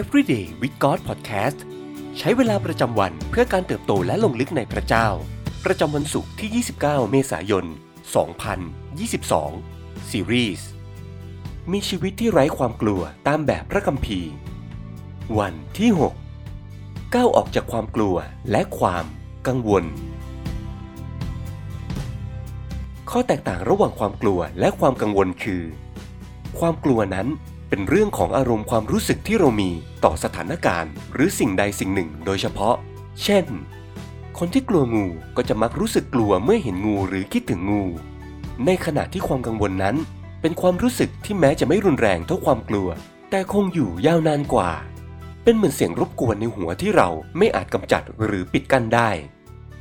Everyday with God Podcast ใช้เวลาประจำวันเพื่อการเติบโตและลงลึกในพระเจ้า ประจำวันศุกร์ที่ 29 เมษายน 2022 ซีรีส์มีชีวิตที่ไร้ความกลัวตามแบบพระคัมภีร์ วันที่ 6 ก้าวออกจากความกลัวและความกังวล ข้อแตกต่างระหว่างความกลัวและความกังวลคือ ความกลัวนั้น เป็นเรื่องของอารมณ์ความรู้สึกที่เรามีต่อสถานการณ์ หรือสิ่งใดสิ่งหนึ่งโดยเฉพาะ เช่น คนที่กลัวงูก็จะมักรู้สึกกลัวเมื่อเห็นงูหรือคิดถึงงู ในขณะที่ความกังวลนั้น เป็นความรู้สึกที่แม้จะไม่รุนแรงเท่าความกลัว แต่คงอยู่ยาวนานกว่า เป็นเหมือนเสียงรบกวนในหัวที่เราไม่อาจกำจัดหรือปิดกั้นได้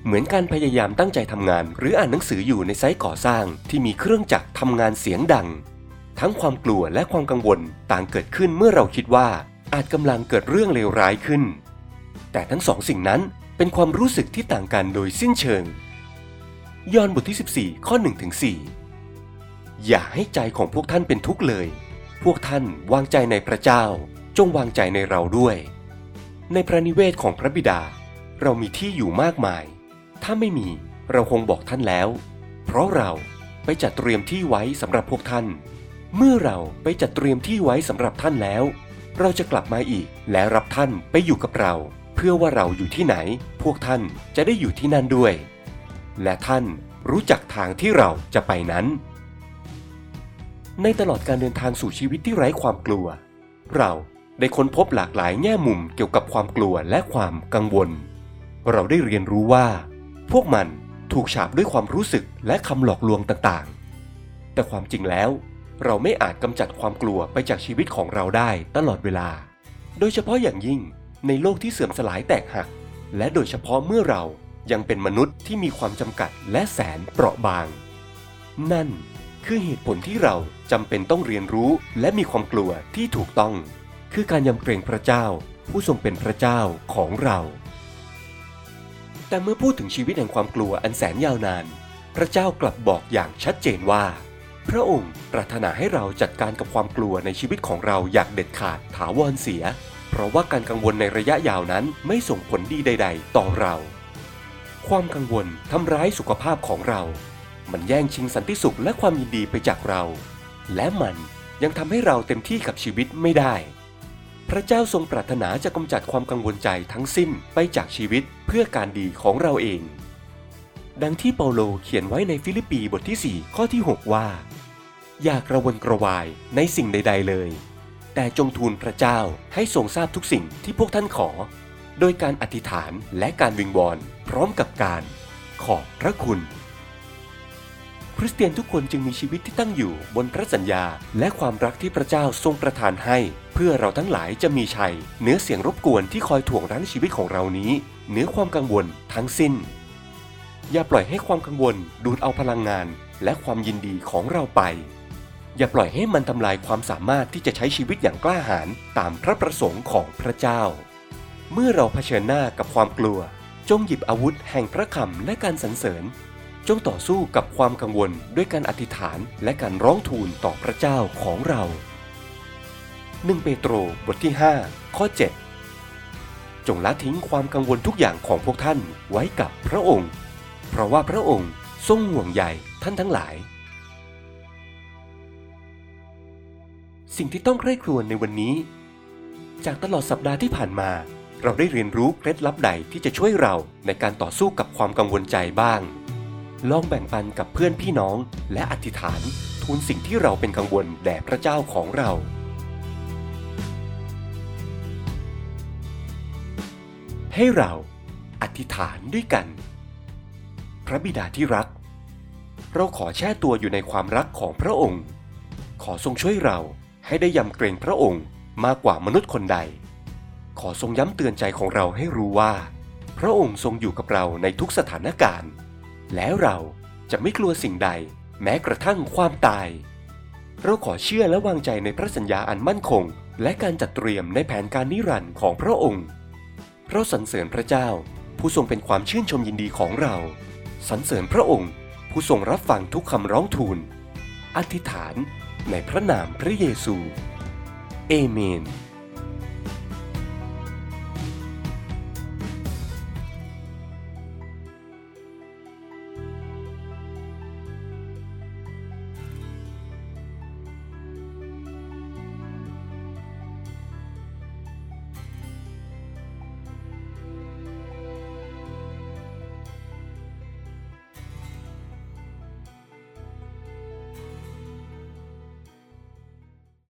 เหมือนการพยายามตั้งใจทำงาน หรืออ่านหนังสืออยู่ในไซต์ก่อสร้างที่มีเครื่องจักรทำงานเสียงดัง ทั้งความกลัวและความกังวลต่างเกิดขึ้นเมื่อเราคิดว่าอาจกำลังเกิดเรื่องเลวร้ายขึ้น แต่ทั้งสองสิ่งนั้นเป็นความรู้สึกที่ต่างกันโดยสิ้นเชิง ยอห์นบทที่ 14 ข้อ1ถึง4อย่าให้ใจของพวกท่านเป็นทุกข์เลย พวกท่านวางใจในพระเจ้า จงวางใจในเราด้วย ในพระนิเวศของพระบิดา เรามีที่อยู่มากมาย ถ้าไม่มีเราคงบอกท่านแล้ว เพราะเราไปจัดเตรียมที่ไว้สำหรับพวกท่าน เมื่อเราไปจัดเตรียมที่ไว้สำหรับท่านแล้ว เราจะกลับมาอีกและรับท่านไปอยู่กับเรา เพื่อว่าเราอยู่ที่ไหน พวกท่านจะได้อยู่ที่นั่นด้วย และท่านรู้จักทางที่เราจะไปนั้น ในตลอดการเดินทางสู่ชีวิตที่ไร้ความกลัว เราได้ค้นพบหลากหลายแง่มุมเกี่ยวกับความกลัวและความกังวล เราได้เรียนรู้ว่า พวกมันถูกฉาบด้วยความรู้สึกและคำหลอกลวงต่างๆ แต่ความจริงแล้ว เราไม่อาจกำจัดความกลัวไปจากชีวิตของเราได้ตลอดเวลา โดยเฉพาะอย่างยิ่งในโลกที่เสื่อมสลายแตกหัก และโดยเฉพาะเมื่อเรายังเป็นมนุษย์ที่มีความจำกัดและแสนเปราะบาง นั่นคือเหตุผลที่เราจำเป็นต้องเรียนรู้และมีความกลัวที่ถูกต้อง คือการยำเกรงพระเจ้า ผู้ทรงเป็นพระเจ้าของเรา แต่เมื่อพูดถึงชีวิตแห่งความกลัวอันแสนยาวนาน พระเจ้ากลับบอกอย่างชัดเจนว่า พระองค์ปรารถนาให้เราจัดการกับความกลัวในชีวิตของเราอย่างเด็ดขาดถาวรเสีย เพราะว่าการกังวลในระยะยาวนั้นไม่ส่งผลดีใด ๆ ต่อเรา ความกังวลทำร้ายสุขภาพของเรา มันแย่งชิงสันติสุขและความยินดีไปจากเรา และมันยังทำให้เราเต็มที่กับชีวิตไม่ได้ พระเจ้าทรงปรารถนาจะกำจัดความกังวลใจทั้งสิ้นไปจากชีวิตเพื่อการดีของเราเอง ดังที่เปาโลเขียนไว้ในฟิลิปปีบทที่ 4 ข้อที่ 6 ว่า อย่ากระวนกระวายในสิ่งใด ๆ เลย แต่จงทูลพระเจ้าให้ทรงทราบทุกสิ่งที่พวกท่านขอ โดยการอธิษฐานและการวิงวอนพร้อมกับการ ขอบพระคุณ คริสเตียนทุกคนจึงมีชีวิตที่ตั้งอยู่บนพระสัญญาและความรักที่พระเจ้าทรงประทานให้ เพื่อเราทั้งหลายจะมีชัยเหนือเสียงรบกวนที่คอยถ่วงรั้งชีวิตของเรานี้เหนือความกังวลทั้งสิ้น อย่าปล่อยให้ความกังวลดูดเอาพลังงาน และความยินดีของเราไป อย่าปล่อยให้มันทำลายความสามารถที่จะใช้ชีวิตอย่างกล้าหาญตามพระประสงค์ของพระเจ้า เมื่อเราเผชิญหน้ากับความกลัว จงหยิบอาวุธแห่งพระคำและการสรรเสริญ จงต่อสู้กับความกังวลด้วยการอธิษฐานและการร้องทูลต่อพระเจ้าของเรา1เปโตรบทที่ 5 ข้อ 7 จงละทิ้งความกังวลทุกอย่างของพวกท่านไว้กับพระองค์ เพราะว่าพระองค์ทรงห่วงใยท่านทั้งหลาย สิ่งที่ต้องใคร่ครวญในวันนี้ จากตลอดสัปดาห์ที่ผ่านมา เราได้เรียนรู้เคล็ดลับใดที่จะช่วยเราในการต่อสู้กับความกังวลใจบ้าง ลองแบ่งปันกับเพื่อนพี่น้อง และอธิษฐานทูลสิ่งที่เราเป็นกังวลแด่พระเจ้าของเราให้เราอธิษฐานด้วยกัน ระบิดาที่รัก เราขอแช่ตัวอยู่ในความรักของพระองค์ ขอทรงช่วยเราให้ได้ยำเกรงพระองค์มากกว่ามนุษย์คนใด ขอทรงย้ำเตือนใจของเราให้รู้ว่า พระองค์ทรงอยู่กับเราในทุกสถานการณ์ แล้วเราจะไม่กลัวสิ่งใดแม้กระทั่งความตาย เราขอเชื่อและวางใจในพระสัญญาอันมั่นคง และการจัดเตรียมในแผนการนิรันดร์ของพระองค์ เราสรรเสริญพระเจ้าผู้ทรงเป็นความชื่นชมยินดีของเรา สรรเสริญพระองค์ ผู้ทรงรับฟังทุกคำร้องทูล อธิษฐานในพระนามพระเยซู เอเมน